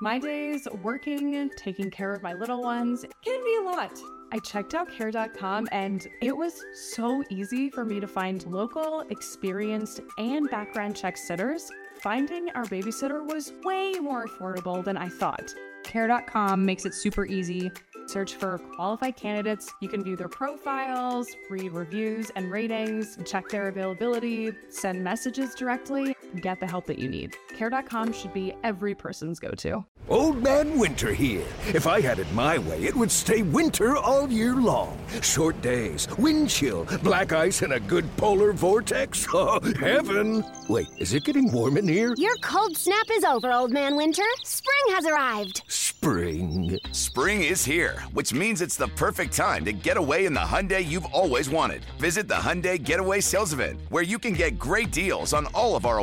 My days working, taking care of my little ones can be a lot. I checked out care.com and it was so easy for me to find local, experienced, and background check sitters. Finding our babysitter was way more affordable than I thought. Care.com makes it super easy. Search for qualified candidates. You can view their profiles, read reviews and ratings, check their availability, send messages directly, get the help that you need. Care.com should be every person's go to. Old Man Winter here. If I had it my way, it would stay winter all year long. Short days, wind chill, black ice, and a good polar vortex. Oh, heaven! Wait, is it getting warm in here? Your cold snap is over, Old Man Winter. Spring has arrived. Spring. Spring is here, which means it's the perfect time to get away in the Hyundai you've always wanted. Visit the Hyundai Getaway Sales Event, where you can get great deals on all of our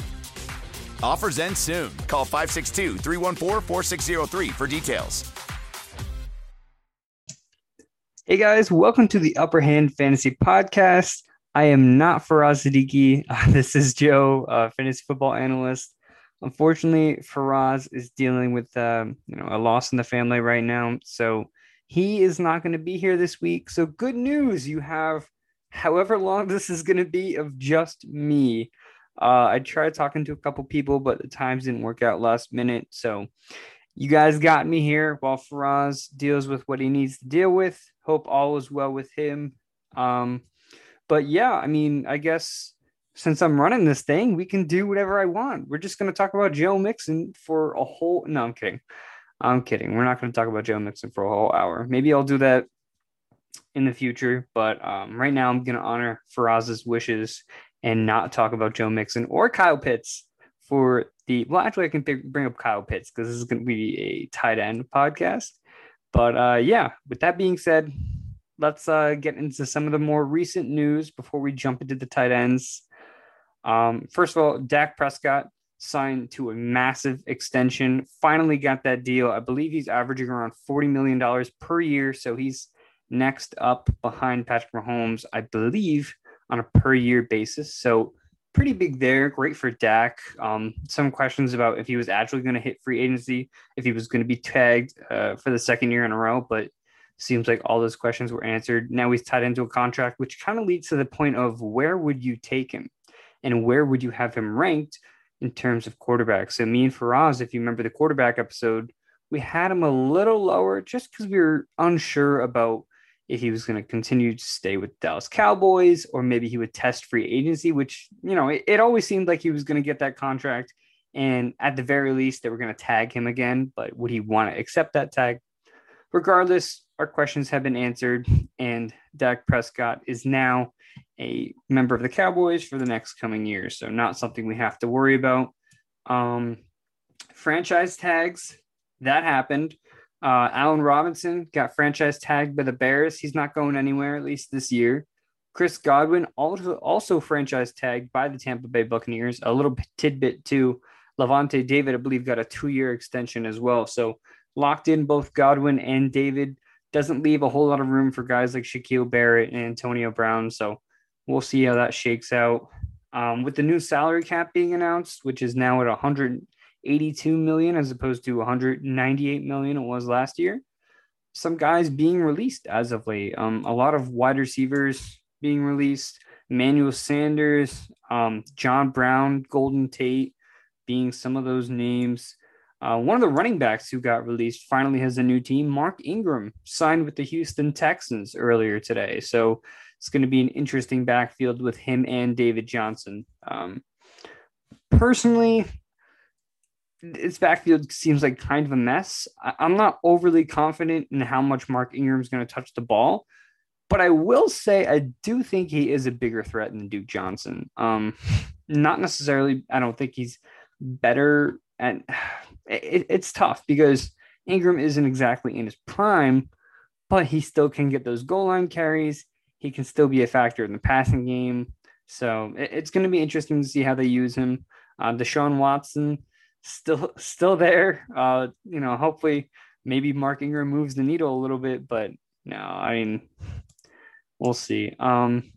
Offers end soon. Call 562 314 4603 for details. Hey guys, welcome to the Upper Hand Fantasy Podcast. I am not Faraz Siddiqui. Uh, this is Joe, uh, fantasy football analyst. Unfortunately, Faraz is dealing with um, you know a loss in the family right now, so he is not going to be here this week. So good news, you have however long this is going to be of just me. Uh, I tried talking to a couple people, but the times didn't work out last minute. So you guys got me here while Faraz deals with what he needs to deal with. Hope all is well with him. Um, but yeah, I mean, I guess since I'm running this thing, we can do whatever I want. We're just going to talk about Joe Mixon for a whole. No, I'm kidding. I'm kidding. We're not going to talk about Joe Mixon for a whole hour. Maybe I'll do that in the future, but um, right now I'm going to honor Faraz's wishes and not talk about Joe Mixon or Kyle Pitts for the. Well, actually, I can bring up Kyle Pitts because this is going to be a tight end podcast. But uh, yeah, with that being said, let's uh, get into some of the more recent news before we jump into the tight ends. Um, first of all, Dak Prescott signed to a massive extension. Finally got that deal. I believe he's averaging around $40 million per year. So he's next up behind Patrick Mahomes, I believe, on a per year basis. So pretty big there. Great for Dak. Um, some questions about if he was actually going to hit free agency, if he was going to be tagged uh, for the second year in a row, but seems like all those questions were answered. Now he's tied into a contract, which kind of leads to the point of where would you take him and where would you have him ranked in terms of quarterbacks? So me and Faraz, if you remember the quarterback episode, we had him a little lower just because we were unsure about if he was going to continue to stay with Dallas Cowboys or maybe he would test free agency, which, you know, it, it always seemed like he was going to get that contract. And at the very least, they were going to tag him again. But would he want to accept that tag? Regardless, our questions have been answered, and Dak Prescott is now a member of the Cowboys for the next coming years. So, not something we have to worry about. Um, franchise tags, that happened. Uh, Allen Robinson got franchise tagged by the Bears. He's not going anywhere, at least this year. Chris Godwin also, also franchise tagged by the Tampa Bay Buccaneers. A little tidbit too. Lavonte David, I believe, got a two year extension as well. So locked in both Godwin and David. Doesn't leave a whole lot of room for guys like Shaquil Barrett and Antonio Brown. So we'll see how that shakes out. Um, with the new salary cap being announced, which is now at 100 82 million as opposed to 198 million it was last year. Some guys being released as of late. Um, a lot of wide receivers being released. Manuel Sanders, um, John Brown, Golden Tate being some of those names. Uh, one of the running backs who got released finally has a new team. Mark Ingram signed with the Houston Texans earlier today. So it's going to be an interesting backfield with him and David Johnson. Um, personally, its backfield seems like kind of a mess. I'm not overly confident in how much Mark Ingram is going to touch the ball, but I will say I do think he is a bigger threat than Duke Johnson. Um, not necessarily. I don't think he's better, and it, it's tough because Ingram isn't exactly in his prime, but he still can get those goal line carries. He can still be a factor in the passing game. So it, it's going to be interesting to see how they use him. Uh, Deshaun Watson still still there. Uh, you know, hopefully maybe Mark Ingram moves the needle a little bit, but no, I mean, we'll see. Um,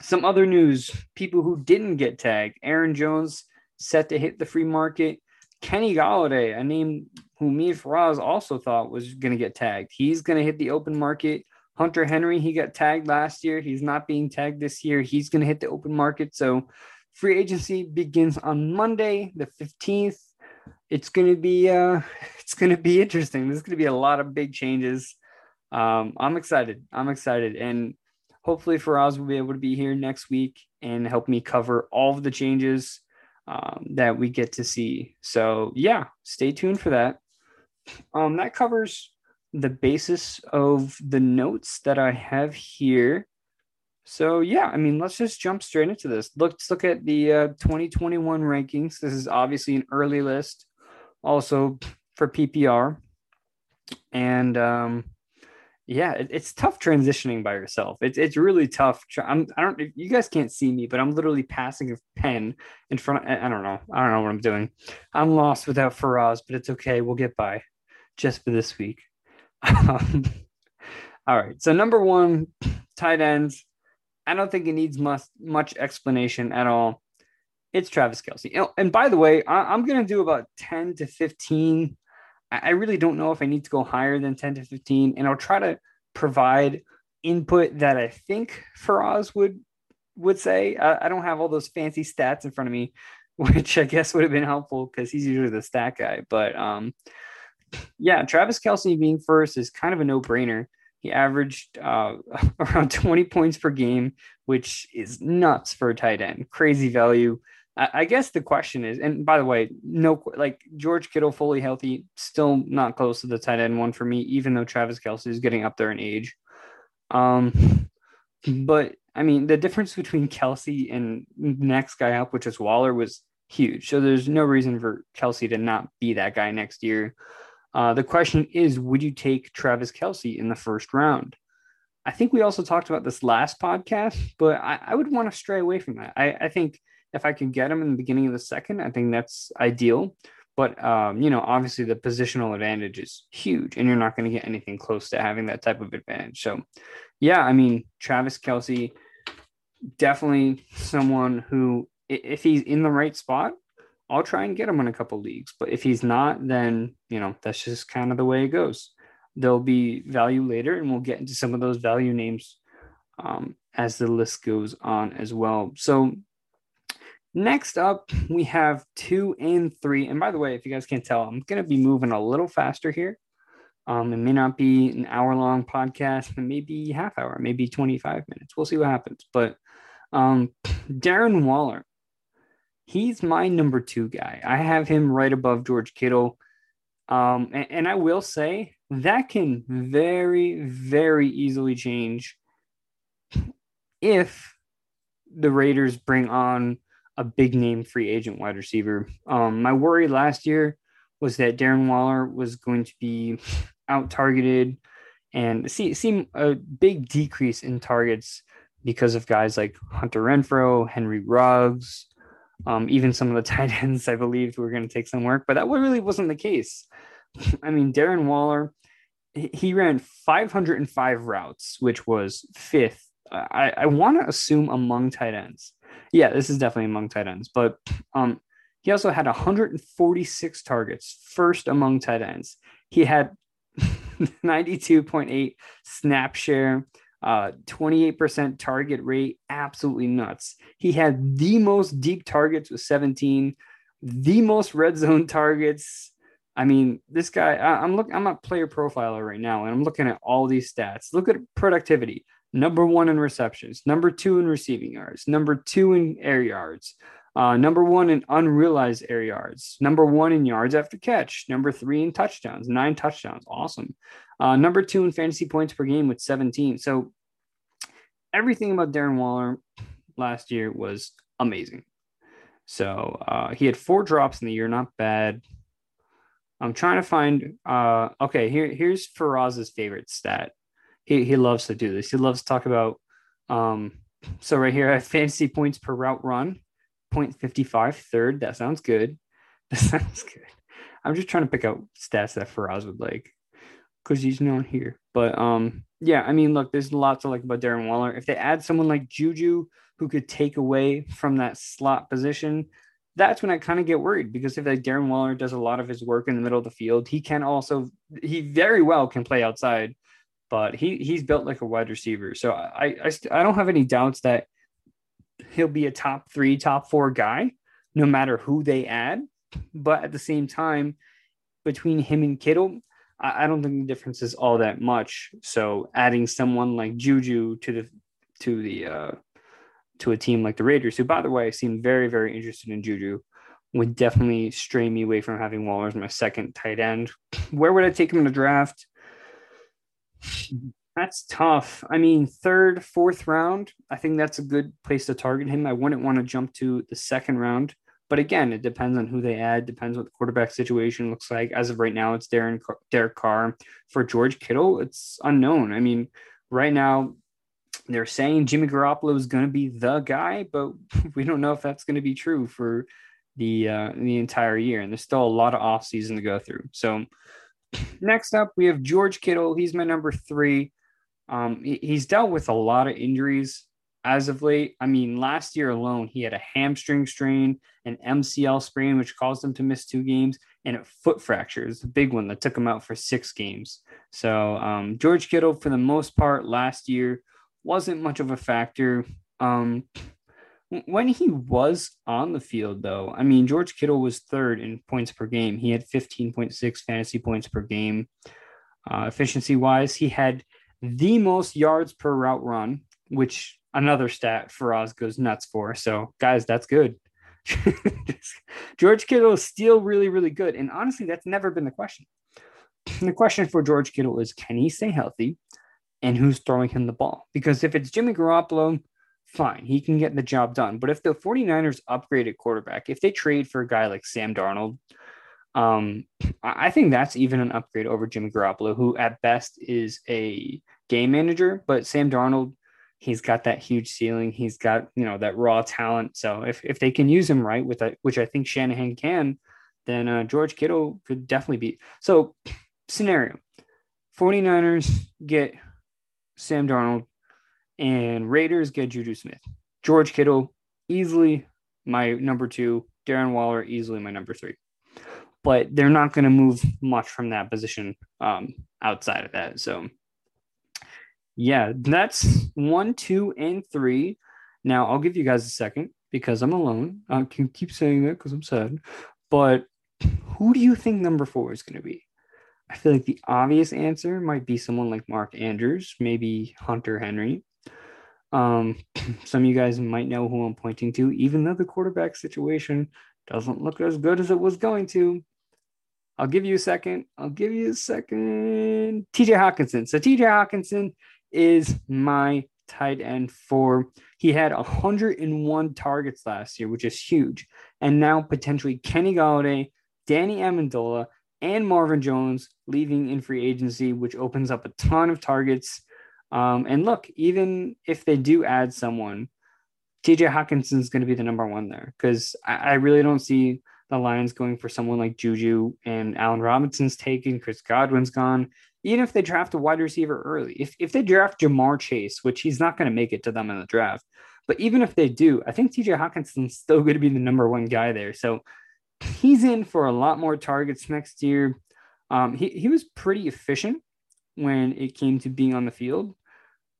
some other news: people who didn't get tagged. Aaron Jones set to hit the free market. Kenny Golladay, a name who me and Faraz also thought was going to get tagged. He's going to hit the open market. Hunter Henry, he got tagged last year. He's not being tagged this year. He's going to hit the open market. So free agency begins on Monday, the 15th. It's going to be uh it's to be interesting. There's going to be a lot of big changes. Um I'm excited. I'm excited and hopefully Faraz will be able to be here next week and help me cover all of the changes um, that we get to see. So yeah, stay tuned for that. Um, that covers the basis of the notes that I have here. So yeah, I mean, let's just jump straight into this. Let's look at the uh, 2021 rankings. This is obviously an early list, also for PPR, and um, yeah, it, it's tough transitioning by yourself. It's it's really tough. I'm I don't you guys can't see me, but I'm literally passing a pen in front. Of, I don't know. I don't know what I'm doing. I'm lost without Faraz, but it's okay. We'll get by, just for this week. Um, all right. So number one, tight ends. I don't think it needs much much explanation at all. It's Travis Kelce. And by the way, I, I'm gonna do about 10 to 15 I really don't know if I need to go higher than 10 to 15, and I'll try to provide input that I think Faraz would would say. I, I don't have all those fancy stats in front of me, which I guess would have been helpful because he's usually the stat guy. But um, yeah, Travis Kelce being first is kind of a no brainer. He averaged uh, around 20 points per game, which is nuts for a tight end. Crazy value. I, guess the question is, and by the way, no, like George Kittle fully healthy, still not close to the tight end one for me, even though Travis Kelce is getting up there in age. Um, but I mean, the difference between Kelce and next guy up, which is Waller, was huge. So there's no reason for Kelce to not be that guy next year. Uh, the question is, would you take Travis Kelce in the first round? I think we also talked about this last podcast, but I, I would want to stray away from that. I, I think if I can get him in the beginning of the second, I think that's ideal. But um, you know, obviously the positional advantage is huge, and you're not going to get anything close to having that type of advantage. So, yeah, I mean, Travis Kelce, definitely someone who, if he's in the right spot, I'll try and get him in a couple leagues. But if he's not, then you know that's just kind of the way it goes. There'll be value later, and we'll get into some of those value names um, as the list goes on as well. So Next up, we have two and three. And by the way, if you guys can't tell, I'm going to be moving a little faster here. Um, it may not be an hour long podcast, but maybe half hour, maybe 25 minutes. We'll see what happens. But um, Darren Waller, he's my number two guy. I have him right above George Kittle. Um, and, and I will say that can very, very easily change if the Raiders bring on a big name free agent wide receiver. Um, my worry last year was that Darren Waller was going to be out targeted and see see a big decrease in targets because of guys like Hunter Renfrow, Henry Ruggs, um, even some of the tight ends I believed were going to take some work, but that really wasn't the case. I mean, Darren Waller, he ran 505 routes, which was fifth. I, I want to assume among tight ends. Yeah, this is definitely among tight ends, but um, he also had 146 targets, first among tight ends. He had 92.8 snap share, uh, 28% target rate, absolutely nuts. He had the most deep targets with 17, the most red zone targets. I mean, this guy, I, I'm looking, I'm a player profiler right now, and I'm looking at all these stats. Look at productivity number one in receptions, number two in receiving yards, number two in air yards, uh, number one in unrealized air yards, number one in yards after catch, number three in touchdowns, nine touchdowns. Awesome. Uh, number two in fantasy points per game with 17. So everything about Darren Waller last year was amazing. So uh, he had four drops in the year, not bad. I'm trying to find. Uh, okay, here here's Faraz's favorite stat he, he loves to do this. He loves to talk about um so right here I have fantasy points per route run, 0.55 third. That sounds good. That sounds good. I'm just trying to pick out stats that Faraz would like because he's not here. But um, yeah, I mean, look, there's lots to like about Darren Waller. If they add someone like Juju who could take away from that slot position, that's when I kind of get worried because if like Darren Waller does a lot of his work in the middle of the field, he can also he very well can play outside, but he he's built like a wide receiver. So I I, I don't have any doubts that he'll be a top three, top four guy, no matter who they add. But at the same time, between him and Kittle, I, I don't think the difference is all that much. So adding someone like Juju to the to the uh, to a team like the Raiders, who by the way seem very very interested in Juju, would definitely stray me away from having Waller as my second tight end. Where would I take him in the draft? That's tough. I mean, third, fourth round, I think that's a good place to target him. I wouldn't want to jump to the second round. But again, it depends on who they add, depends what the quarterback situation looks like. As of right now, it's Darren Derek Carr. For George Kittle, it's unknown. I mean, right now, they're saying Jimmy Garoppolo is going to be the guy, but we don't know if that's going to be true for the uh, the entire year. And there's still a lot of off season to go through. So next up, we have George Kittle. He's my number three. Um, he's dealt with a lot of injuries as of late. I mean, last year alone, he had a hamstring strain, an MCL sprain, which caused him to miss two games, and a foot fracture is the big one that took him out for six games. So, um, George Kittle, for the most part, last year wasn't much of a factor. Um, when he was on the field, though, I mean, George Kittle was third in points per game. He had 15.6 fantasy points per game. Uh, efficiency wise, he had the most yards per route run, which another stat Faraz goes nuts for. So, guys, that's good. George Kittle is still really, really good. And honestly, that's never been the question. The question for George Kittle is can he stay healthy and who's throwing him the ball? Because if it's Jimmy Garoppolo, fine, he can get the job done. But if the 49ers upgraded quarterback, if they trade for a guy like Sam Darnold, um, I think that's even an upgrade over Jimmy Garoppolo, who at best is a game manager. But Sam Darnold He's got that huge ceiling. He's got, you know, that raw talent. So if, if they can use him right with that, which I think Shanahan can, then uh, George Kittle could definitely be. So scenario 49ers get Sam Darnold and Raiders get Juju Smith. George Kittle easily my number two, Darren Waller easily my number three. But they're not going to move much from that position um, outside of that. So yeah, that's one, two, and three. Now I'll give you guys a second because I'm alone. I can keep saying that because I'm sad. But who do you think number four is going to be? I feel like the obvious answer might be someone like Mark Andrews, maybe Hunter Henry. Um, some of you guys might know who I'm pointing to, even though the quarterback situation doesn't look as good as it was going to. I'll give you a second. I'll give you a second. TJ Hockenson. So TJ Hockenson is my tight end for he had 101 targets last year, which is huge. And now potentially Kenny Golladay, Danny Amendola, and Marvin Jones leaving in free agency, which opens up a ton of targets. Um, and look, even if they do add someone, TJ Hockenson is going to be the number one there because I, I, really don't see the Lions going for someone like Juju and Allen Robinson's taken, Chris Godwin's gone even if they draft a wide receiver early, if, if they draft Ja'Marr Chase, which he's not going to make it to them in the draft, but even if they do, I think TJ Hockenson's still going to be the number one guy there. So he's in for a lot more targets next year. Um, he, he was pretty efficient when it came to being on the field.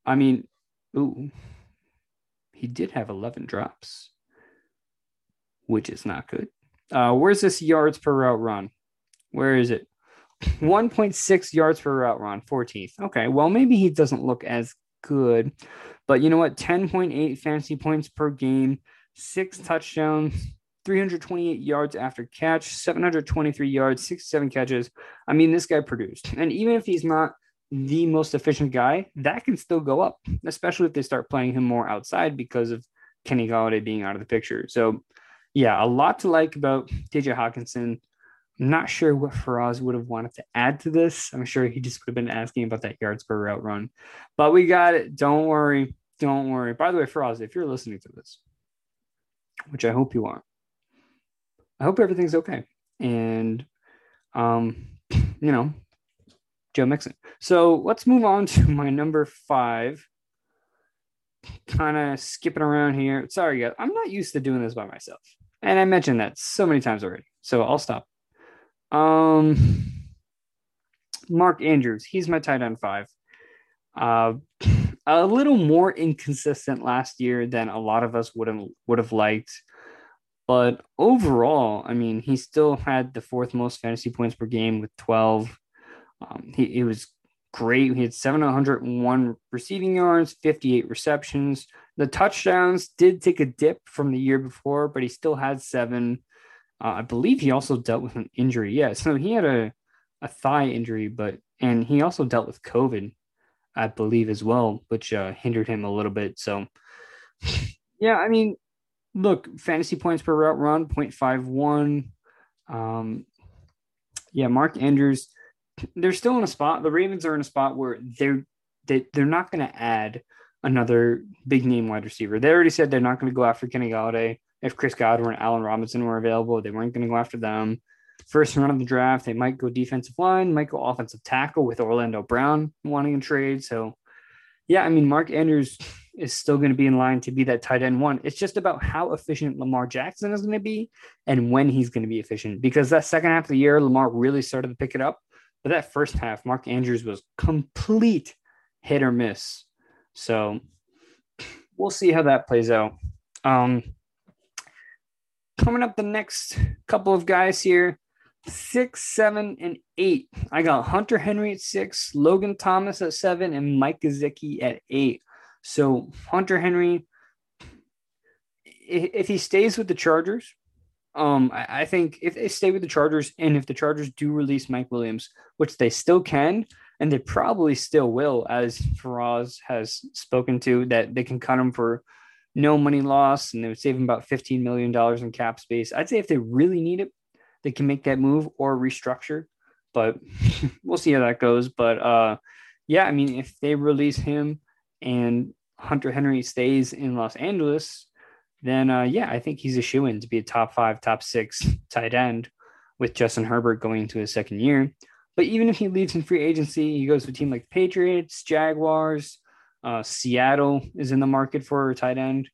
I mean, ooh, he did have 11 drops, which is not good. Uh, where's this yards per route run? Where is it? 1.6 yards per route run, 14th. Okay, well, maybe he doesn't look as good, but you know what? 10.8 fantasy points per game, six touchdowns, 328 yards after catch, 723 yards, 67 catches. I mean, this guy produced. And even if he's not the most efficient guy, that can still go up, especially if they start playing him more outside because of Kenny Golladay being out of the picture. So, yeah, a lot to like about TJ Hockenson. I'm not sure what Faraz would have wanted to add to this. I'm sure he just would have been asking about that yards per route run. But we got it. Don't worry. Don't worry. By the way, Faraz, if you're listening to this, which I hope you are, I hope everything's okay. And um, you know, Joe Mixon. So let's move on to my number five. Kind of skipping around here. Sorry, guys. I'm not used to doing this by myself. And I mentioned that so many times already. So I'll stop. Um Mark Andrews, he's my tight end five. Uh a little more inconsistent last year than a lot of us would have would have liked. But overall, I mean, he still had the fourth most fantasy points per game with 12. Um, he, he was great. He had 701 receiving yards, 58 receptions. The touchdowns did take a dip from the year before, but he still had seven. Uh, I believe he also dealt with an injury. Yeah, so he had a, a thigh injury, but and he also dealt with COVID, I believe as well, which uh, hindered him a little bit. So, yeah, I mean, look, fantasy points per route run 0.51. Um, yeah, Mark Andrews, they're still in a spot. The Ravens are in a spot where they're they, they're not going to add another big name wide receiver. They already said they're not going to go after Kenny Golladay. If Chris Godwin and Allen Robinson were available, they weren't going to go after them. First round of the draft, they might go defensive line, might go offensive tackle with Orlando Brown wanting a trade. So, yeah, I mean, Mark Andrews is still going to be in line to be that tight end one. It's just about how efficient Lamar Jackson is going to be and when he's going to be efficient. Because that second half of the year, Lamar really started to pick it up. But that first half, Mark Andrews was complete hit or miss. So we'll see how that plays out. Um, coming up the next couple of guys here six, seven, and eight. I got Hunter Henry at six, Logan Thomas at seven, and Mike Gesicki at eight. So Hunter Henry, if he stays with the Chargers, um, I, think if they stay with the Chargers and if the Chargers do release Mike Williams, which they still can, and they probably still will, as Faraz has spoken to, that they can cut him for no money loss and they would save him about $15 million in cap space. I'd say if they really need it, they can make that move or restructure, but we'll see how that goes. But uh, yeah, I mean, if they release him and Hunter Henry stays in Los Angeles, then uh, yeah, I think he's a shoe in to be a top five, top six tight end with Justin Herbert going into his second year. But even if he leaves in free agency, he goes to a team like the Patriots, Jaguars, uh, Seattle is in the market for a tight end.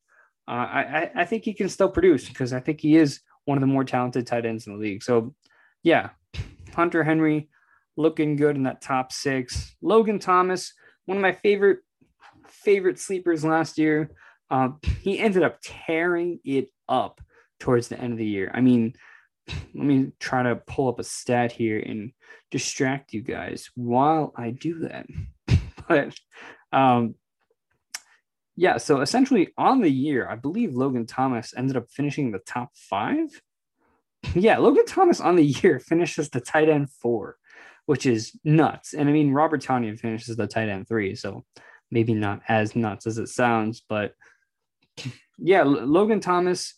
Uh, I, I think he can still produce because I think he is one of the more talented tight ends in the league. So, yeah, Hunter Henry looking good in that top six. Logan Thomas, one of my favorite favorite sleepers last year. Um, he ended up tearing it up towards the end of the year. I mean, let me try to pull up a stat here and distract you guys while I do that. but um, yeah, so essentially on the year, I believe Logan Thomas ended up finishing the top five. yeah, Logan Thomas on the year finishes the tight end four, which is nuts. And I mean, Robert Tonyan finishes the tight end three, so maybe not as nuts as it sounds, but yeah, Logan Thomas.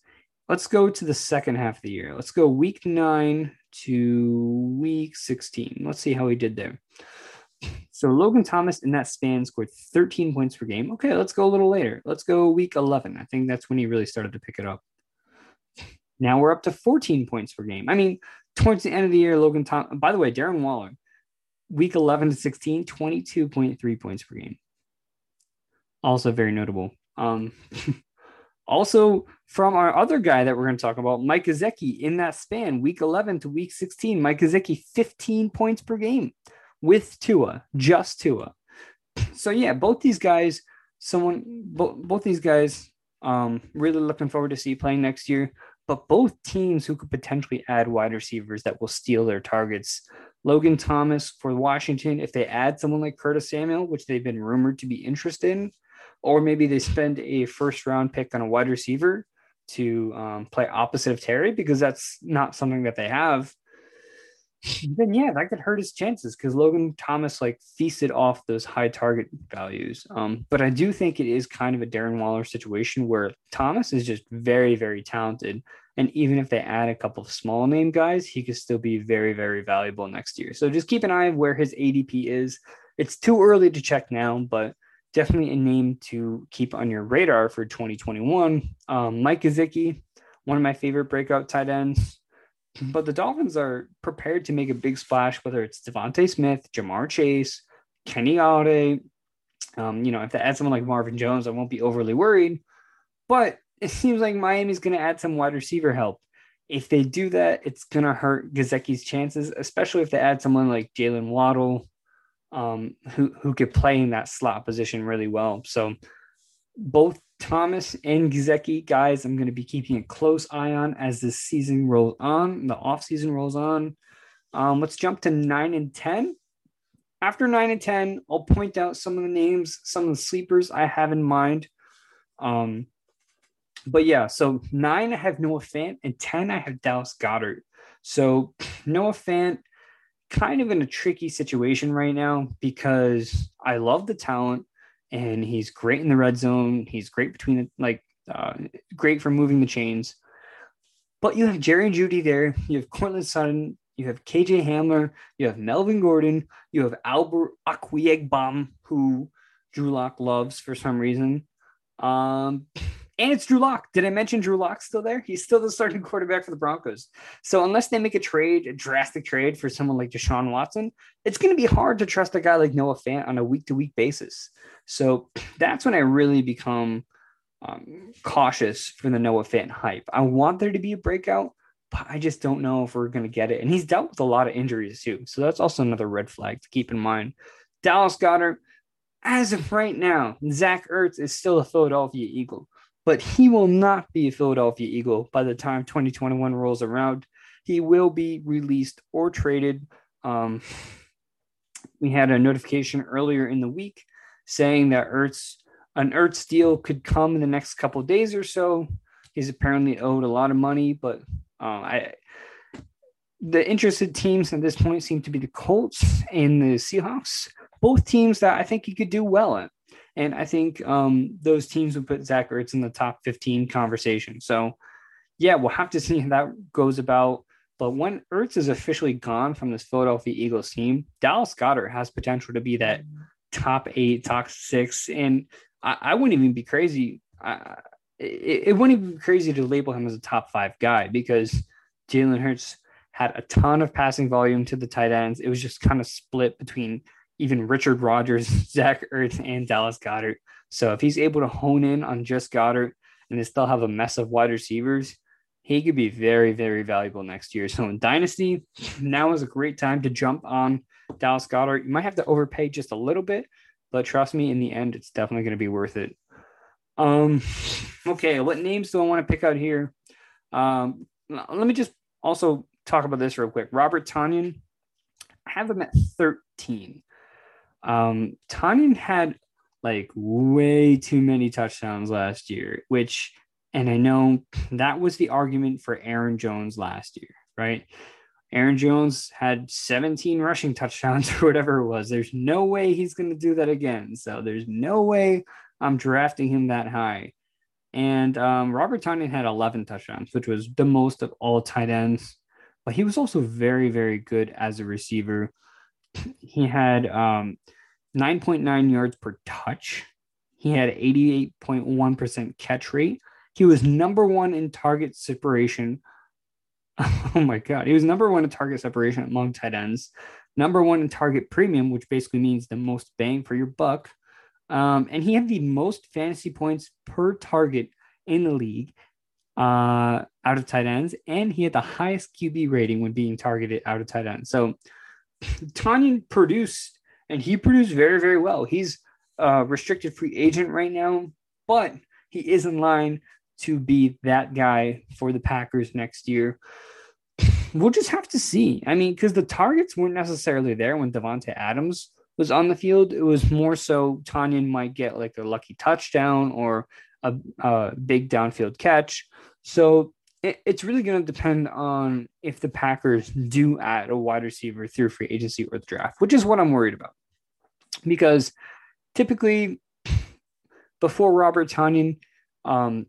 Let's go to the second half of the year. Let's go week nine to week 16. Let's see how he did there. So Logan Thomas in that span scored 13 points per game. Okay, let's go a little later. Let's go week 11. I think that's when he really started to pick it up. Now we're up to 14 points per game. I mean, towards the end of the year, Logan Thomas, by the way, Darren Waller, week 11 to 16, 22.3 points per game. Also very notable. Um, also from our other guy that we're going to talk about, Mike Gesicki, in that span, week 11 to week 16, Mike Gesicki, 15 points per game with Tua, just Tua. So yeah, both these guys, someone, both, both these guys, um, really looking forward to see playing next year. But both teams who could potentially add wide receivers that will steal their targets. Logan Thomas for Washington, if they add someone like Curtis Samuel, which they've been rumored to be interested in, or maybe they spend a first round pick on a wide receiver to um, play opposite of Terry because that's not something that they have then yeah, that could hurt his chances because Logan Thomas like feasted off those high target values. Um, but I do think it is kind of a Darren Waller situation where Thomas is just very, very talented And even if they add a couple of small name guys, he could still be very, very valuable next year. So just keep an eye on where his ADP is. It's too early to check now, but definitely a name to keep on your radar for 2021. Um, Mike Gesicki, one of my favorite breakout tight ends. But the Dolphins are prepared to make a big splash, whether it's DeVonta Smith, Ja'Marr Chase, Kenny Golladay. Um, you know, if they add someone like Marvin Jones, I won't be overly worried. But it seems like Miami's going to add some wide receiver help. If they do that, it's going to hurt Gesicki's chances, especially if they add someone like Jaylen Waddle, um, who who could play in that slot position really well. So both Thomas and Gesicki guys, I'm going to be keeping a close eye on as the season rolls on, the off season rolls on. Um, let's jump to nine and ten. After nine and ten, I'll point out some of the names, some of the sleepers I have in mind. Um, but yeah, so nine I have Noah Fant, and ten I have Dallas Goedert. So Noah Fant, kind of in a tricky situation right now because I love the talent and he's great in the red zone. He's great between the like uh, great for moving the chains. But you have Jerry and Judy there. You have Courtland Sutton. You have KJ Hamler. You have Melvin Gordon. You have Albert Okwuegbunam, who Drew Lock loves for some reason. Um, and it's Drew Lock. Did I mention Drew Lock still there? He's still the starting quarterback for the Broncos. So unless they make a trade, a drastic trade for someone like Deshaun Watson, it's going to be hard to trust a guy like Noah Fant on a week to week basis. So that's when I really become um, cautious for the Noah Fant hype. I want there to be a breakout, but I just don't know if we're going to get it. And he's dealt with a lot of injuries too. So that's also another red flag to keep in mind. Dallas Goedert, as of right now, Zach Ertz is still a Philadelphia Eagle but he will not be a Philadelphia Eagle by the time 2021 rolls around. He will be released or traded. Um, we had a notification earlier in the week saying that Ertz, an Ertz deal could come in the next couple days or so. He's apparently owed a lot of money, but uh, I, the interested teams at this point seem to be the Colts and the Seahawks, both teams that I think he could do well at. And I think um, those teams would put Zach Ertz in the top 15 conversation. So, yeah, we'll have to see how that goes about. But when Ertz is officially gone from this Philadelphia Eagles team, Dallas Goedert has potential to be that top eight, top six. And I, I wouldn't even be crazy. I, it, it, wouldn't even be crazy to label him as a top five guy because Jalen Hurts had a ton of passing volume to the tight ends. It was just kind of split between even Richard Rodgers, Zach Ertz, and Dallas Goedert. So if he's able to hone in on just Goedert and they still have a mess of wide receivers, he could be very, very valuable next year. So in Dynasty, now is a great time to jump on Dallas Goedert. You might have to overpay just a little bit, but trust me, in the end, it's definitely going to be worth it. Um, okay, what names do I want to pick out here? Um, let me just also talk about this real quick. Robert Tonyan, I have him at 13. Um, Tonyan had like way too many touchdowns last year, which, and I know that was the argument for Aaron Jones last year, right? Aaron Jones had 17 rushing touchdowns or whatever it was. There's no way he's going to do that again. So there's no way I'm drafting him that high. And um, Robert Tonyan had 11 touchdowns, which was the most of all tight ends. But he was also very, very good as a receiver. He had um, 9.9 yards per touch. He had 88.1% catch rate. He was number one in target separation. Oh my God. He was number one in target separation among tight ends, number one in target premium, which basically means the most bang for your buck. Um, and he had the most fantasy points per target in the league uh, out of tight ends. And he had the highest QB rating when being targeted out of tight ends. So Tonyan produced and he produced very, very well. He's a restricted free agent right now, but he is in line to be that guy for the Packers next year. We'll just have to see. I mean, because the targets weren't necessarily there when Davante Adams was on the field. It was more so Tonyan might get like a lucky touchdown or a, a big downfield catch. So it, it's really going to depend on if the Packers do add a wide receiver through free agency or the draft, which is what I'm worried about. Because typically, before Robert Tonyan, um,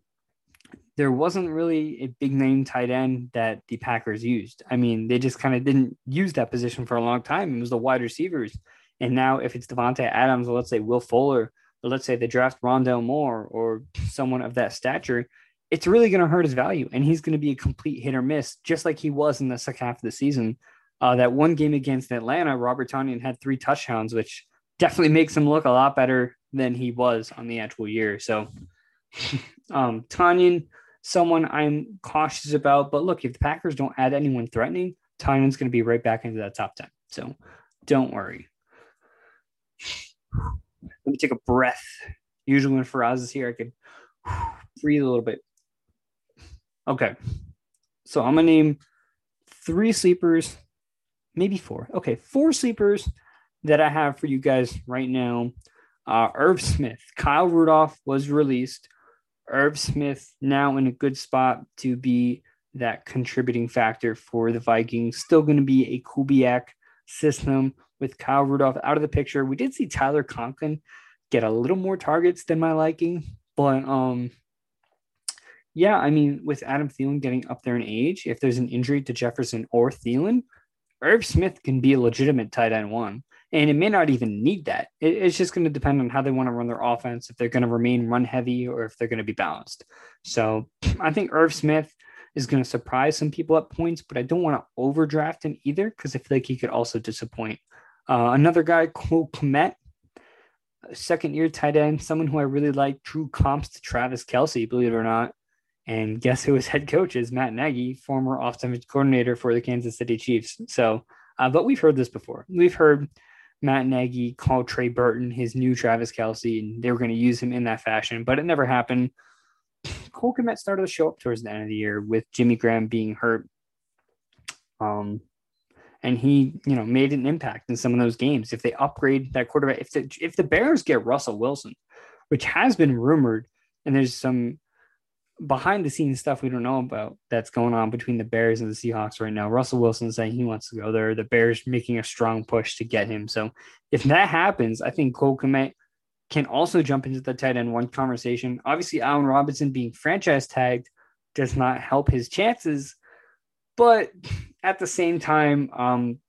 there wasn't really a big name tight end that the Packers used. I mean, they just kind of didn't use that position for a long time. It was the wide receivers. And now, if it's Davante Adams, or let's say Will Fuller, or let's say they draft Rondale Moore or someone of that stature, it's really going to hurt his value. And he's going to be a complete hit or miss, just like he was in the second half of the season. Uh, that one game against Atlanta, Robert Tonyan had three touchdowns, which definitely makes him look a lot better than he was on the actual year. So, um, Tonyan, someone I'm cautious about. But look, if the Packers don't add anyone threatening, Tonyan's going to be right back into that top 10. So, don't worry. Let me take a breath. Usually when Faraz is here, I can breathe a little bit. Okay. So I'm gonna name three sleepers, maybe four. Okay, four sleepers that I have for you guys right now. Uh, Irv Smith, Kyle Rudolph was released. Irv Smith now in a good spot to be that contributing factor for the Vikings. Still going to be a Kubiak system with Kyle Rudolph out of the picture. We did see Tyler Conklin get a little more targets than my liking, but um, yeah, I mean, with Adam Thielen getting up there in age, if there's an injury to Jefferson or Thielen, Irv Smith can be a legitimate tight end one. And it may not even need that. It, it's just going to depend on how they want to run their offense, if they're going to remain run heavy or if they're going to be balanced. So I think Irv Smith is going to surprise some people at points, but I don't want to overdraft him either because I feel like he could also disappoint. Uh, another guy, Cole Kmet, second year tight end, someone who I really like, drew comps to Travis Kelce, believe it or not. And guess who his head coach is? Matt Nagy, former offensive coordinator for the Kansas City Chiefs. So, uh, but we've heard this before. We've heard Matt Nagy call Trey Burton his new Travis Kelce, and they were going to use him in that fashion, but it never happened. Cole Kmet started to show up towards the end of the year with Jimmy Graham being hurt. Um, and he, you know, made an impact in some of those games. If they upgrade that quarterback, if the if the Bears get Russell Wilson, which has been rumored, and there's some behind the scenes stuff we don't know about that's going on between the Bears and the Seahawks right now. Russell Wilson saying he wants to go there. The Bears making a strong push to get him. So if that happens, I think Cole Kmet can also jump into the tight end one conversation. Obviously, Allen Robinson being franchise tagged does not help his chances, but at the same time, um,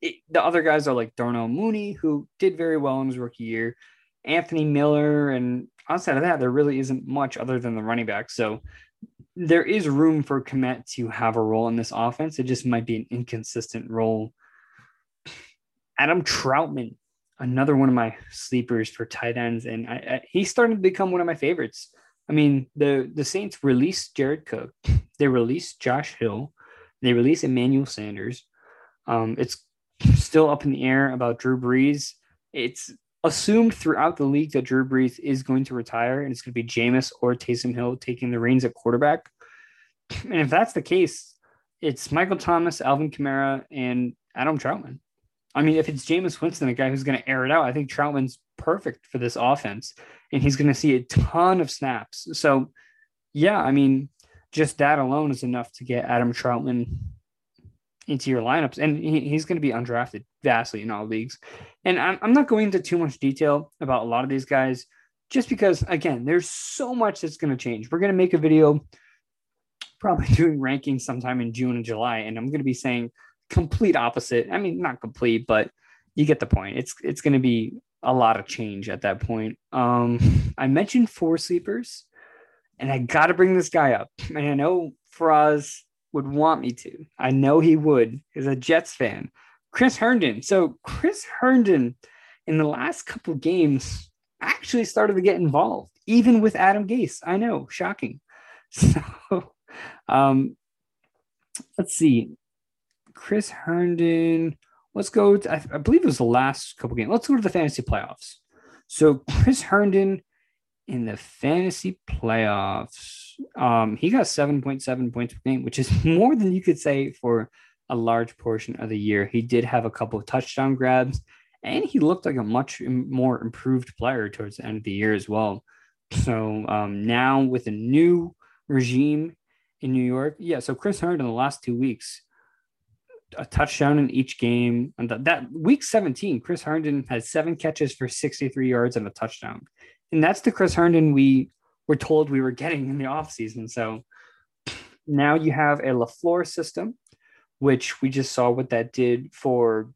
it, the other guys are like Darnell Mooney, who did very well in his rookie year, Anthony Miller, and outside of that, there really isn't much other than the running back. So there is room for Kmet to have a role in this offense. It just might be an inconsistent role. Adam Trautman, another one of my sleepers for tight ends, and I, I, he's starting to become one of my favorites. I mean, the the Saints released Jared Cook, they released Josh Hill, they released Emmanuel Sanders. Um, it's still up in the air about Drew Brees. It's assumed throughout the league that Drew Brees is going to retire and it's going to be Jameis or Taysom Hill taking the reins at quarterback. And if that's the case, it's Michael Thomas, Alvin Kamara, and Adam Trautman. I mean, if it's Jameis Winston, the guy who's going to air it out, I think Trautman's perfect for this offense and he's going to see a ton of snaps. So, yeah, I mean, just that alone is enough to get Adam Trautman into your lineups. And he, he's going to be undrafted vastly in all leagues. And I'm, I'm not going into too much detail about a lot of these guys, just because, again, there's so much that's going to change. We're going to make a video probably doing rankings sometime in June and July, and I'm going to be saying complete opposite. I mean, not complete, but you get the point. It's it's going to be a lot of change at that point. Um, I mentioned four sleepers, and I got to bring this guy up. And I know Faraz would want me to. I know he would. He's a Jets fan. Chris Herndon. So Chris Herndon in the last couple games actually started to get involved, even with Adam Gase. I know, shocking. So um let's see. Chris Herndon. Let's go. To, I, I believe it was the last couple games. Let's go to the fantasy playoffs. So Chris Herndon in the fantasy playoffs, um, he got 7.7 points per game, which is more than you could say for a large portion of the year. He did have a couple of touchdown grabs, and he looked like a much more improved player towards the end of the year as well. So um, now with a new regime in New York, yeah. So Chris Herndon in the last two weeks, a touchdown in each game. And that, that week 17, Chris Herndon had seven catches for 63 yards and a touchdown. And that's the Chris Herndon we were told we were getting in the offseason. So now you have a LaFleur system, which we just saw what that did for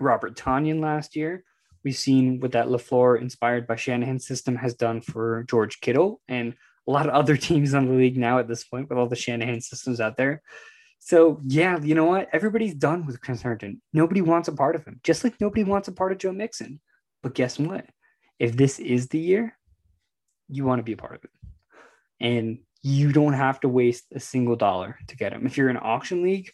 Robert Tonyan last year. We've seen what that LaFleur inspired by Shanahan system has done for George Kittle and a lot of other teams in the league now at this point with all the Shanahan systems out there. So yeah, you know what? Everybody's done with Chris Herndon. Nobody wants a part of him, just like nobody wants a part of Joe Mixon. But guess what? If this is the year, you want to be a part of it. And you don't have to waste a single dollar to get him. If you're in auction league,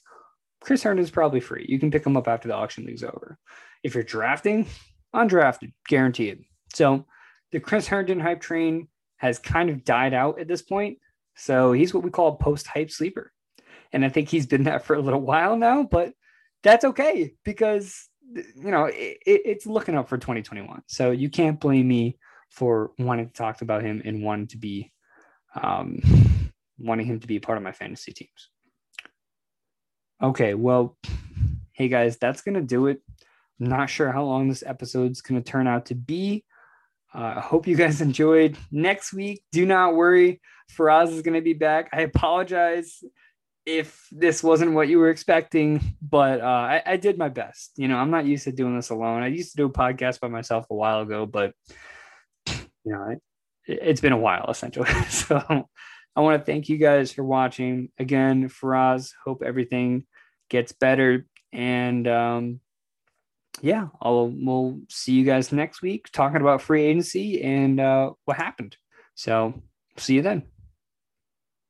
Chris Herndon is probably free. You can pick him up after the auction league's over. If you're drafting, undrafted, guaranteed. So the Chris Herndon hype train has kind of died out at this point. So he's what we call a post hype sleeper. And I think he's been that for a little while now, but that's okay because, you know, it, it's looking up for 2021. So you can't blame me for wanting to talk about him and wanting to be, um, wanting him to be part of my fantasy teams. Okay, well, hey guys, that's to do it. I'm not sure how long this episode's to turn out to be. Uh, I hope you guys enjoyed. Next week, do not worry. Faraz is to be back. I apologize if this wasn't what you were expecting, but uh, I, I, did my best. You know, I'm not used to doing this alone. I used to do a podcast by myself a while ago, but you know, it, has been a while essentially. so I want to thank you guys for watching again. Faraz, hope everything gets better, and um, yeah, I'll we'll see you guys next week talking about free agency and uh, what happened. So see you then.